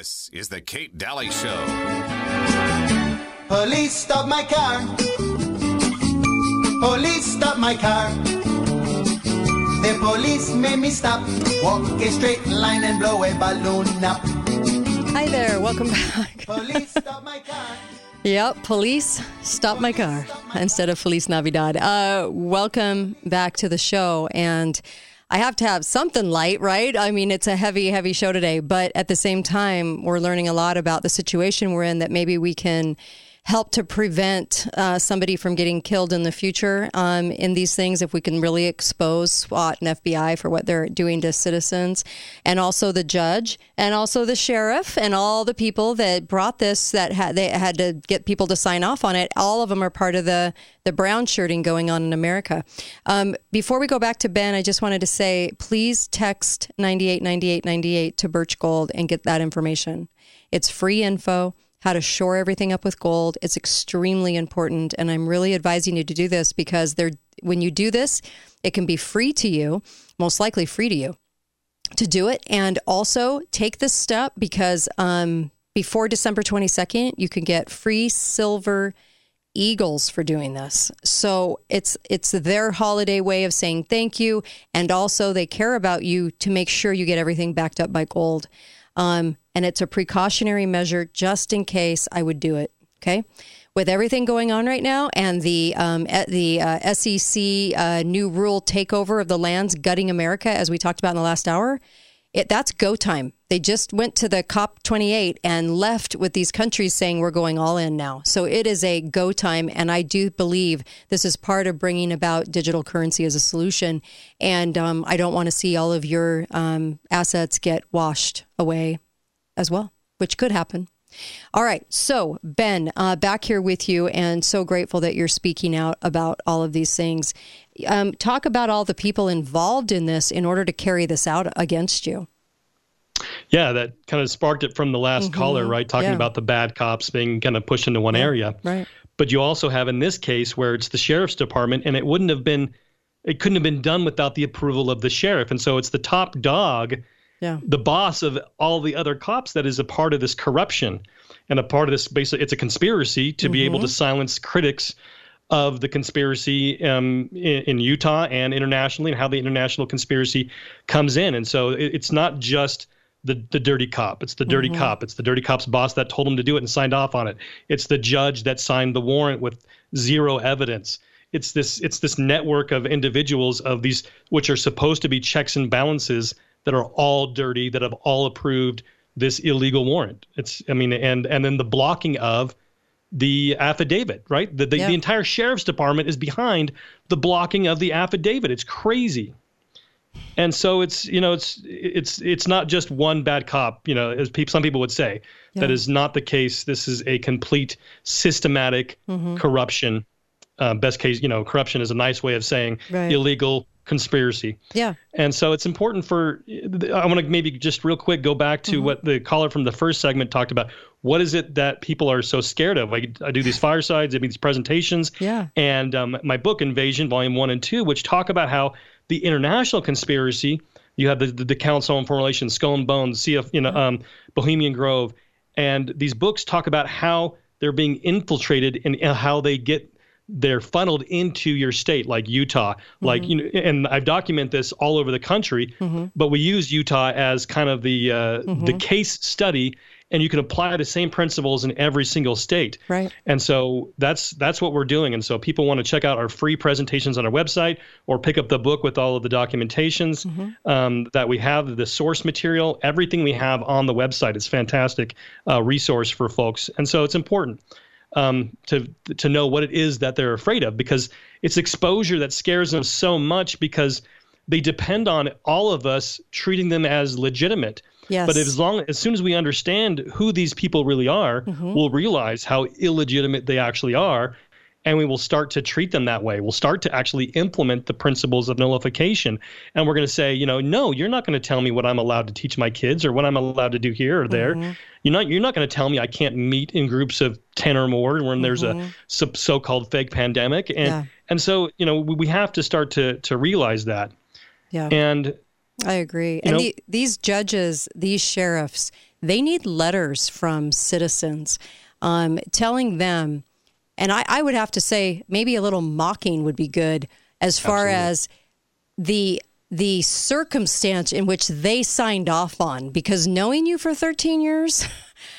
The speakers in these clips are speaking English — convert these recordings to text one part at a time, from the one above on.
This is the Kate Dalley Show. Police stop my car. Police stop my car. The police made me stop. Walk a straight line and blow a balloon up. Hi there, welcome back. Police stop my car. Yep, police stop my car instead of Feliz Navidad. Uh, welcome back to the show. And I have to have something light, right? I mean, it's a heavy, heavy show today, but at the same time, we're learning a lot about the situation we're in that maybe we can help to prevent uh, somebody from getting killed in the future um, in these things if we can really expose SWAT and FBI for what they're doing to citizens, and also the judge, and also the sheriff, and all the people that brought this that they had to get people to sign off on it. All of them are part of the the brown shirting going on in America. Um, before we go back to Ben, I just wanted to say, please text ninety eight ninety eight ninety eight to Birch Gold and get that information. It's free info how to shore everything up with gold. It's extremely important. And I'm really advising you to do this because they're, when you do this, it can be free to you, most likely free to you to do it. And also take this step because um, before December 22nd, you can get free silver eagles for doing this. So it's it's their holiday way of saying thank you and also they care about you to make sure you get everything backed up by gold. Um, and it's a precautionary measure just in case I would do it. Okay. With everything going on right now and the um, the uh, SEC uh, new rule takeover of the lands gutting America, as we talked about in the last hour, it, that's go time. They just went to the COP28 and left with these countries saying we're going all in now. So it is a go time. And I do believe this is part of bringing about digital currency as a solution. And um, I don't want to see all of your um, assets get washed away as well, which could happen. All right. So, Ben, uh, back here with you, and so grateful that you're speaking out about all of these things. Um, talk about all the people involved in this in order to carry this out against you. Yeah, that kind of sparked it from the last Mm-hmm. caller, right? Talking Yeah. about the bad cops being kind of pushed into one area. Right. But you also have in this case where it's the sheriff's department, and it wouldn't have been, it couldn't have been done without the approval of the sheriff. And so it's the top dog, Yeah. the boss of all the other cops that is a part of this corruption and a part of this basically it's a conspiracy to be able to silence critics of the conspiracy um, in, in Utah and internationally, and how the international conspiracy comes in. And so it, it's not just the the dirty cop. It's the dirty cop. It's the dirty cop's boss that told him to do it and signed off on it. It's the judge that signed the warrant with zero evidence. It's this it's this network of individuals of these which are supposed to be checks and balances that are all dirty that have all approved this illegal warrant. It's I mean and and then the blocking of the affidavit, right? The, the, Yeah. the entire sheriff's department is behind the blocking of the affidavit. It's crazy. And so it's you know it's it's it's not just one bad cop, you know, as people some people would say. That Yeah. is not the case. This is a complete systematic Mm-hmm. corruption. Uh, best case, you know, corruption is a nice way of saying Right. illegal conspiracy. Yeah. And so it's important for I want to maybe just real quick go back Mm-hmm. to what the caller from the first segment talked about. What is it that people are so scared of? Like I do these firesides, I mean these presentations, Yeah. and um, my book Invasion, Volume One and Two, which talk about how the international conspiracy. You have the the, the Council on Foreign Relations, Skull and Bones, CF, you know, um, Bohemian Grove, and these books talk about how they're being infiltrated and how they get they're funneled into your state like utah like you know and i've documented this all over the country but we use utah as kind of the uh, the case study and you can apply the same principles in every single state. Right. and so that's that's what we're doing. And so people want to check out our free presentations on our website or pick up the book with all of the documentations um, that we have the source material everything we have on the website is fantastic uh, resource for folks. And so it's important um, to to know what it is that they're afraid of because it's exposure that scares them so much because they depend on all of us treating them as legitimate. Yes. But as long as soon as we understand who these people really are, we'll realize how illegitimate they actually are, and we will start to treat them that way. We'll start to actually implement the principles of nullification, and we're going to say, you know, no, you're not going to tell me what I'm allowed to teach my kids or what I'm allowed to do here or there. You're not. You're not going to tell me I can't meet in groups of ten or more when there's a so- so-called fake pandemic, and Yeah. and so you know we we have to start to to realize that. Yeah. And I agree. And know- the, these judges, these sheriffs, they need letters from citizens um, telling them, and I, I would have to say maybe a little mocking would be good as far Absolutely. as the the circumstance in which they signed off on because knowing you for 13 years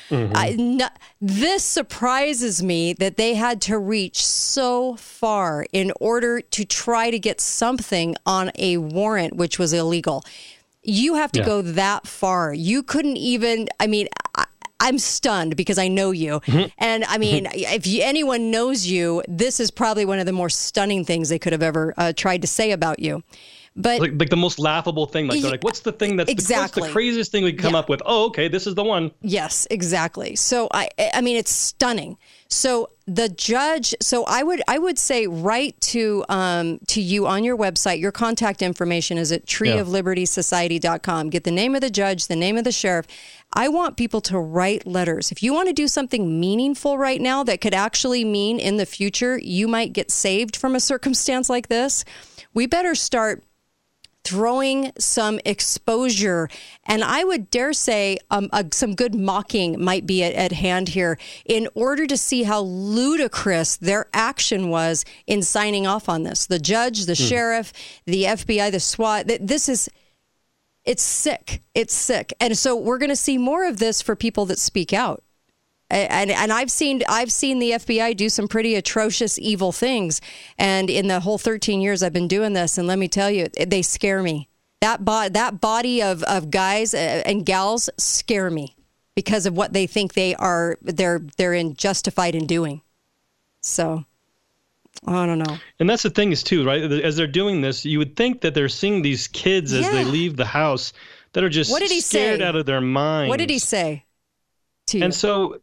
mm-hmm. I, no, this surprises me that they had to reach so far in order to try to get something on a warrant which was illegal you have to Yeah. go that far you couldn't even i mean I, I'm stunned because I know you. Mm-hmm. And I mean, if you, anyone knows you, this is probably one of the more stunning things they could have ever uh, tried to say about you. But Like, like the most laughable thing. Like, they're like, what's the thing that's the, Exactly. the craziest thing we could come Yeah. up with? Oh, okay, this is the one. Yes, exactly. So I I mean it's stunning. So the judge so I would I would say write to um to you on your website. Your contact information is at treeoflibertysociety.com. Get the name of the judge, the name of the sheriff. I want people to write letters. If you want to do something meaningful right now that could actually mean in the future you might get saved from a circumstance like this, we better start throwing some exposure. And I would dare say um, uh, some good mocking might be at, at hand here in order to see how ludicrous their action was in signing off on this. The judge, the sheriff, the FBI, the SWAT, th- this is. It's sick. It's sick. And so we're going to see more of this for people that speak out and and I've seen I've seen the FBI do some pretty atrocious, evil things. And in the whole 13 years I've been doing this, and let me tell you, they scare me. That bo- that body of of guys uh, and gals scare me because of what they think they are they're they're in justified in doing. So I don't know. And that's the thing is too, right? As they're doing this, you would think that they're seeing these kids as they leave the house that are just What did he scared say? out of their minds. What did he say to you? And so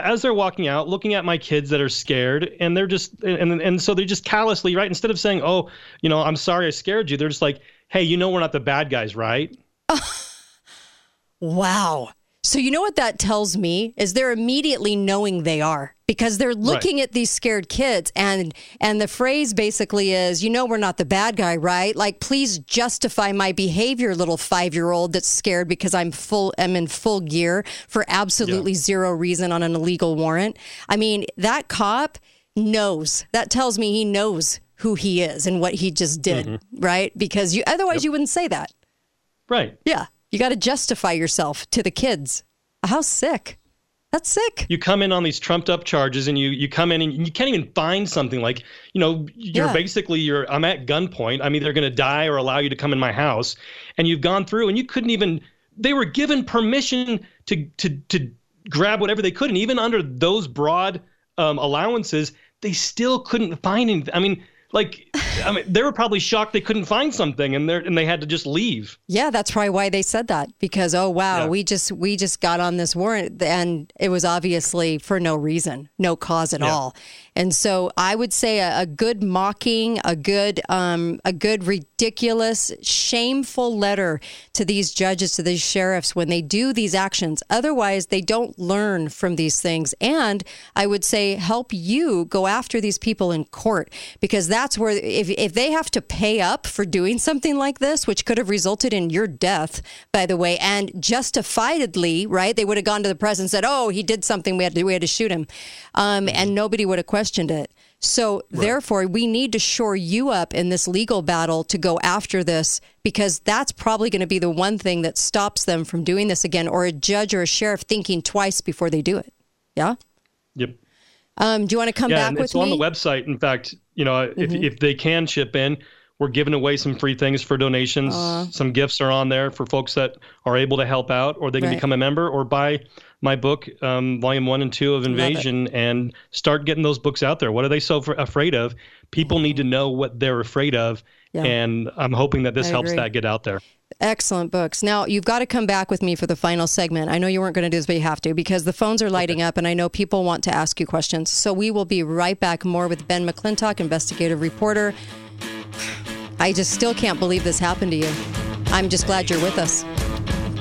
as they're walking out, looking at my kids that are scared, and they're just and and so they just callously, right? Instead of saying, "Oh, you know, I'm sorry I scared you," they're just like, "Hey, you know, we're not the bad guys, right?" Wow. So you know what that tells me is they're immediately knowing they are because they're looking at these scared kids and and the phrase basically is you know we're not the bad guy right like please justify my behavior little 5-year-old that's scared because I'm full I'm in full gear for absolutely zero reason on an illegal warrant. I mean that cop knows. That tells me he knows who he is and what he just did, mm-hmm. right? Because you otherwise you wouldn't say that. Right. Yeah. You got to justify yourself to the kids. How sick. That's sick. You come in on these trumped up charges, and you you come in and you can't even find something like you know you're Yeah. basically you're I'm at gunpoint. I'm either going to die or allow you to come in my house, and you've gone through and you couldn't even. They were given permission to to to grab whatever they could, and even under those broad um, allowances, they still couldn't find anything. I mean, like, I mean, they were probably shocked they couldn't find something, and they and they had to just leave. Yeah, that's probably why they said that because oh wow, Yeah. we just we just got on this warrant and it was obviously for no reason, no cause at Yeah. all. And so I would say a, a good mocking, a good um, a good ridiculous, shameful letter to these judges, to these sheriffs when they do these actions. Otherwise, they don't learn from these things. And I would say help you go after these people in court because that's where if if they have to pay up for doing something like this, which could have resulted in your death, by the way, and justifiedly, right? They would have gone to the press and said, "Oh, he did something. We had to we had to shoot him," um, and nobody would have questioned it. So therefore, we need to shore you up in this legal battle to go after this because that's probably going to be the one thing that stops them from doing this again, or a judge or a sheriff thinking twice before they do it. Yeah. Yep. Um, do you want to come yeah, back and with it's on the website. In fact, you know, if Mm-hmm. if they can chip in, we're giving away some free things for donations. some gifts are on there for folks that are able to help out, or they can Right. become a member, or buy my book, um, volume one and two of. Invasion, and start getting those books out there. What are they so fr- afraid of? People need to know what they're afraid of, Yeah. and I'm hoping that this I helps agree. that get out there. Excellent books. Now, you've got to come back with me for the final segment. I know you weren't going to do this, but you have to because the phones are lighting up and I know people want to ask you questions. So we will be right back more with Ben McClintock, investigative reporter. I just still can't believe this happened to you. I'm just glad you're with us.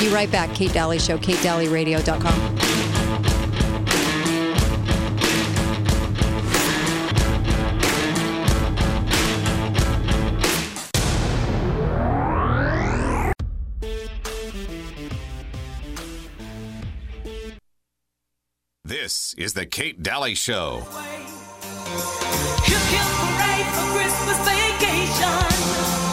Be right back. Kate Dalley Show, katedalleyradio.com. This is the Kate Dalley Show. You can parade for Christmas vacation.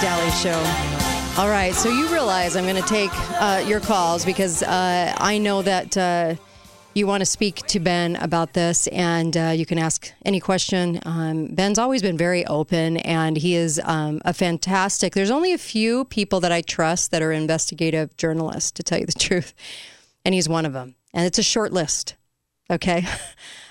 Dalley Show. All right, so you realize I'm going to take uh, your calls because uh, I know that uh, you want to speak to Ben about this, and uh, you can ask any question. Um, Ben's always been very open, and he is um, a fantastic. There's only a few people that I trust that are investigative journalists, to tell you the truth, and he's one of them. And it's a short list. Okay.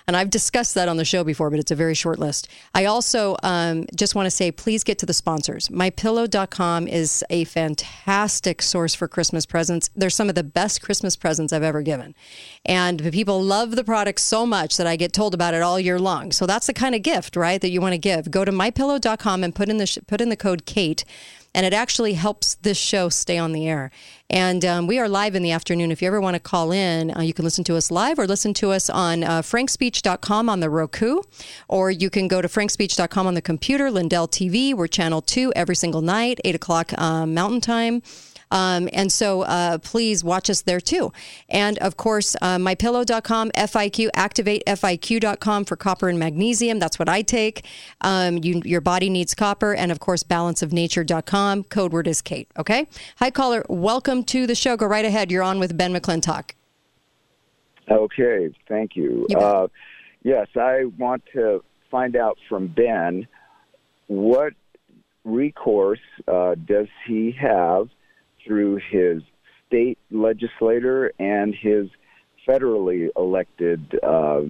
And I've discussed that on the show before, but it's a very short list. I also um, just want to say, please get to the sponsors. MyPillow.com is a fantastic source for Christmas presents. They're some of the best Christmas presents I've ever given. And the people love the product so much that I get told about it all year long. So that's the kind of gift, right, that you want to give. Go to MyPillow.com and put in the, sh- put in the code KATE and it actually helps this show stay on the air. And um, we are live in the afternoon. If you ever want to call in, uh, you can listen to us live or listen to us on uh, frankspeech.com on the Roku, or you can go to frankspeech.com on the computer, Lindell TV. We're channel two every single night, 8 o'clock um, Mountain Time. Um, and so uh, please watch us there too. And of course, uh, mypillow.com, FIQ, activatefiq.com for copper and magnesium. That's what I take. Um, you, your body needs copper. And of course, balanceofnature.com. Code word is Kate. Okay. Hi, caller. Welcome to the show. Go right ahead. You're on with Ben McClintock. Okay, thank you. You uh, yes, I want to find out from Ben what recourse uh, does he have through his state legislator and his federally elected uh,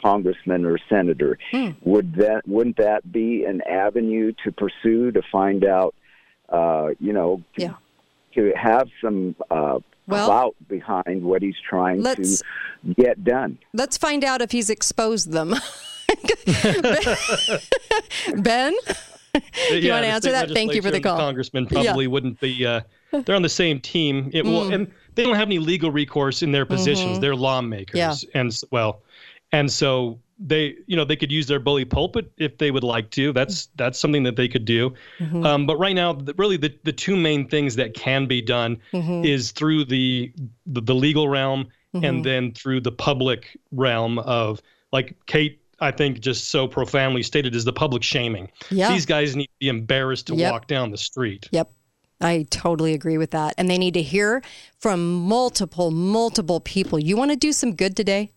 congressman or senator. Hmm. Would that wouldn't that be an avenue to pursue to find out? Uh, you know, to, Yeah. to have some uh, Well- clout behind what he's trying to get done. Let's find out if he's exposed them. ben? Do you Yeah, want to answer that? Thank you for the call. congressman probably wouldn't be. Uh, they're on the same team. It will, mm. and they don't have any legal recourse in their positions. Mm-hmm. They're lawmakers, Yeah. and well, and so they, you know, they could use their bully pulpit if they would like to. That's that's something that they could do. Mm-hmm. Um, but right now, really, the the two main things that can be done mm-hmm. is through the the, the legal realm and then through the public realm of like Kate. I think just so profoundly stated is the public shaming. Yeah. These guys need to be embarrassed to Yep. walk down the street. Yep. I totally agree with that. And they need to hear from multiple, multiple people. You want to do some good today?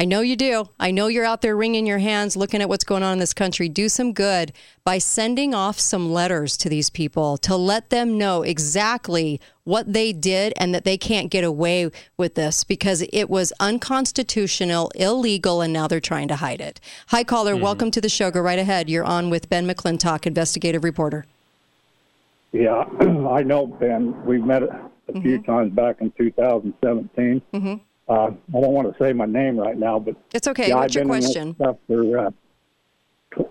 I know you do. I know you're out there wringing your hands looking at what's going on in this country. Do some good by sending off some letters to these people to let them know exactly what they did and that they can't get away with this because it was unconstitutional, illegal, and now they're trying to hide it. Hi, caller. Welcome to the show. Go right ahead. You're on with Ben McClintock, investigative reporter. Yeah, I know Ben. We've met a Mm-hmm. few times back in 2017. Uh, I don't want to say my name right now, but It's okay. yeah, What's I've your question? stuff for uh,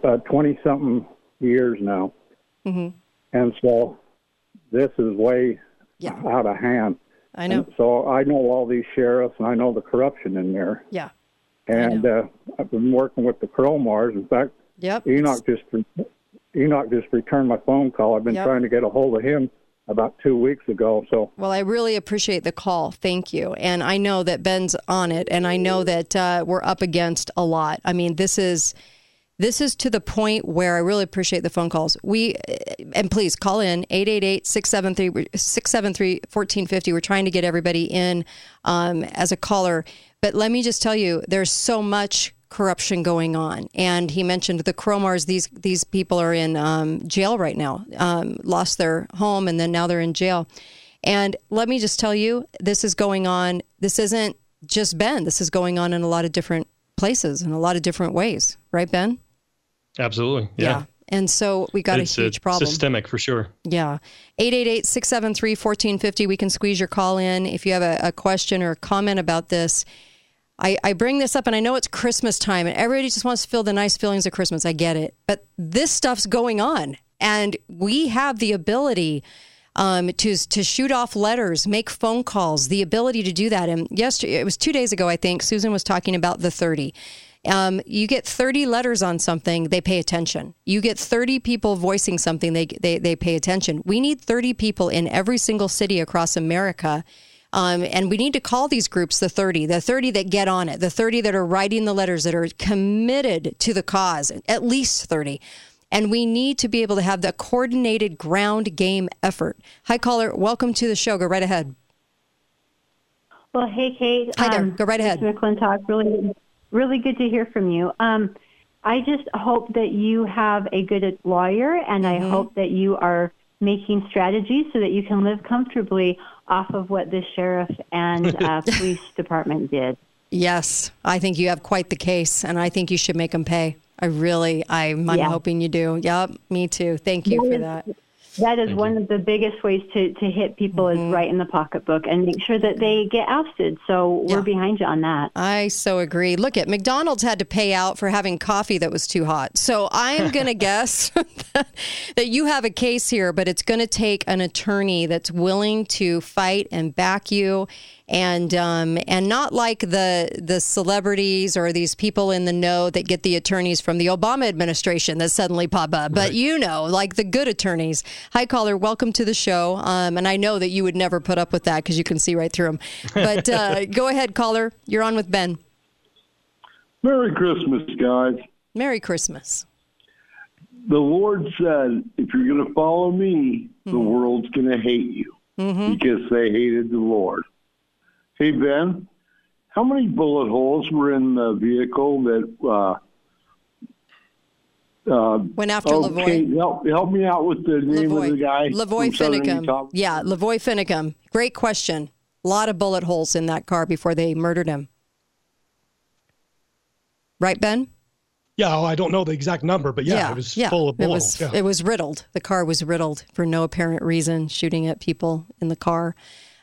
uh, 20 something years now, Mm-hmm. and so this is way Yeah. out of hand. I know. And so I know all these sheriffs, and I know the corruption in there. Yeah. And uh, I've been working with the Cromars. In fact, Yep. Enoch just Enoch just returned my phone call. I've been Yep. trying to get a hold of him about two weeks ago. So Well, I really appreciate the call. Thank you. And I know that Ben's on it, and I know that uh, we're up against a lot. I mean, this is this is to the point where I really appreciate the phone calls. We and please call in 888-673-1450. We're trying to get everybody in um, as a caller. But let me just tell you, there's so much corruption going on. And he mentioned the Cromars. These these people are in um, jail right now. Um, lost their home, and then now they're in jail. And let me just tell you, this is going on. This isn't just Ben. This is going on in a lot of different places in a lot of different ways. Right, Ben? Absolutely. Yeah. And so we got it's a huge problem. Systemic for sure. Yeah. 888-673-1450. We can squeeze your call in if you have a, a question or a comment about this. I, I bring this up and I know it's Christmas time and everybody just wants to feel the nice feelings of Christmas. I get it. But this stuff's going on and we have the ability um, to to shoot off letters, make phone calls, the ability to do that. And yesterday, it was two days ago, I think, Susan was talking about the 30. Um, you get 30 letters on something, they pay attention. You get 30 people voicing something, they, they, they pay attention. We need 30 people in every single city across America. Um, and we need to call these groups the 30, the 30 that get on it, the 30 that are writing the letters, that are committed to the cause, at least 30. And we need to be able to have the coordinated ground game effort. Hi, caller. Welcome to the show. Go right ahead. Well, hey, Kate. Hi there. Go right ahead. McClintock, really, really good to hear from you. Um, I just hope that you have a good lawyer, and I Mm-hmm. hope that you are making strategies so that you can live comfortably off of what the sheriff and uh, police department did. Yes, I think you have quite the case, and I think you should make them pay. I really, I'm, I'm Yeah. hoping you do. Yep, me too. Thank you for that. That is one of the biggest ways to, to hit people Mm-hmm. is right in the pocketbook and make sure that they get ousted. So Yeah. we're behind you on that. I so agree. Look at McDonald's had to pay out for having coffee that was too hot. So I'm going to guess that you have a case here, but it's going to take an attorney that's willing to fight and back you and um, and not like the the celebrities or these people in the know that get the attorneys from the Obama administration that suddenly pop up. But you know, like the good attorneys. Hi, caller. Welcome to the show. Um, and I know that you would never put up with that because you can see right through them. But uh, go ahead, caller. You're on with Ben. Merry Christmas, guys. Merry Christmas. The Lord said, if you're going to follow me, the world's going to hate you because they hated the Lord. Hey, Ben, how many bullet holes were in the vehicle that. Uh, uh, Went after okay, Lavoy. help, help me out with the name of the guy. Lavoy from Southern Finicum. Yeah, Lavoy Finicum. Great question. A lot of bullet holes in that car before they murdered him. Right, Ben? Yeah, oh, I don't know the exact number, but yeah, it was full of It was, holes. Yeah. it was riddled. The car was riddled for no apparent reason, shooting at people in the car.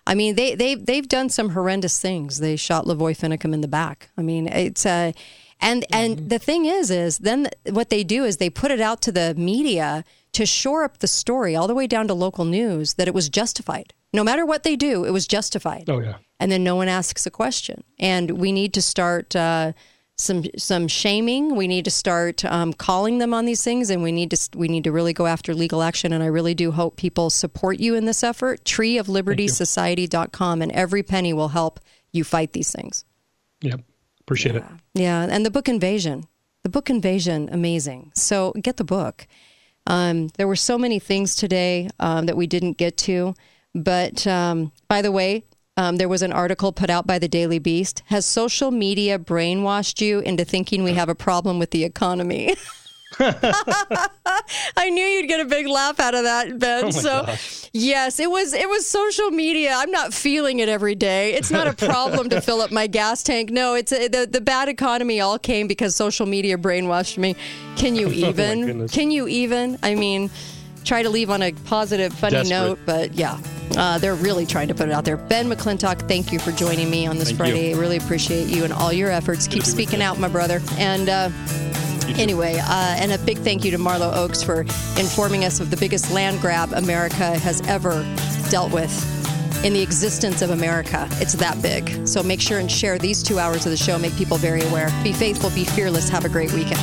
I mean, they they they've done some horrendous things. They shot Lavoy Finicum in the back. I mean, it's uh, and and the thing is, is then what they do is they put it out to the media to shore up the story all the way down to local news that it was justified. No matter what they do, it was justified oh yeah. and then no one asks a question. And we need to start uh, some some shaming. We need to start um, calling them on these things, and we need to we need to really go after legal action. And I really do hope people support you in this effort. Treeoflibertysociety.com, and every penny will help you fight these things. Yep. Appreciate it. Yeah, and the book Invasion, the book Invasion, amazing. So get the book. Um, there were so many things today um, that we didn't get to, but um, by the way, um, there was an article put out by the Daily Beast. Has social media brainwashed you into thinking we have a problem with the economy? I knew you'd get a big laugh out of that, Ben. Oh so, gosh. yes, it was it was social media. I'm not feeling it every day. It's not a problem to fill up my gas tank. No, it's a, the the bad economy all came because social media brainwashed me. Can you even? Oh. Can you even? I mean, try to leave on a positive, funny Desperate. note, but yeah, uh, they're really trying to put it out there. Ben McClintock, thank you for joining me on this Thank Friday. you. I really appreciate you and all your efforts. Keep speaking out, my brother. And. Uh, Anyway, uh, and a big thank you to Marlo Oaks for informing us of the biggest land grab America has ever dealt with in the existence of America. It's that big. So make sure and share these two hours of the show. Make people very aware. Be faithful, be fearless. Have a great weekend.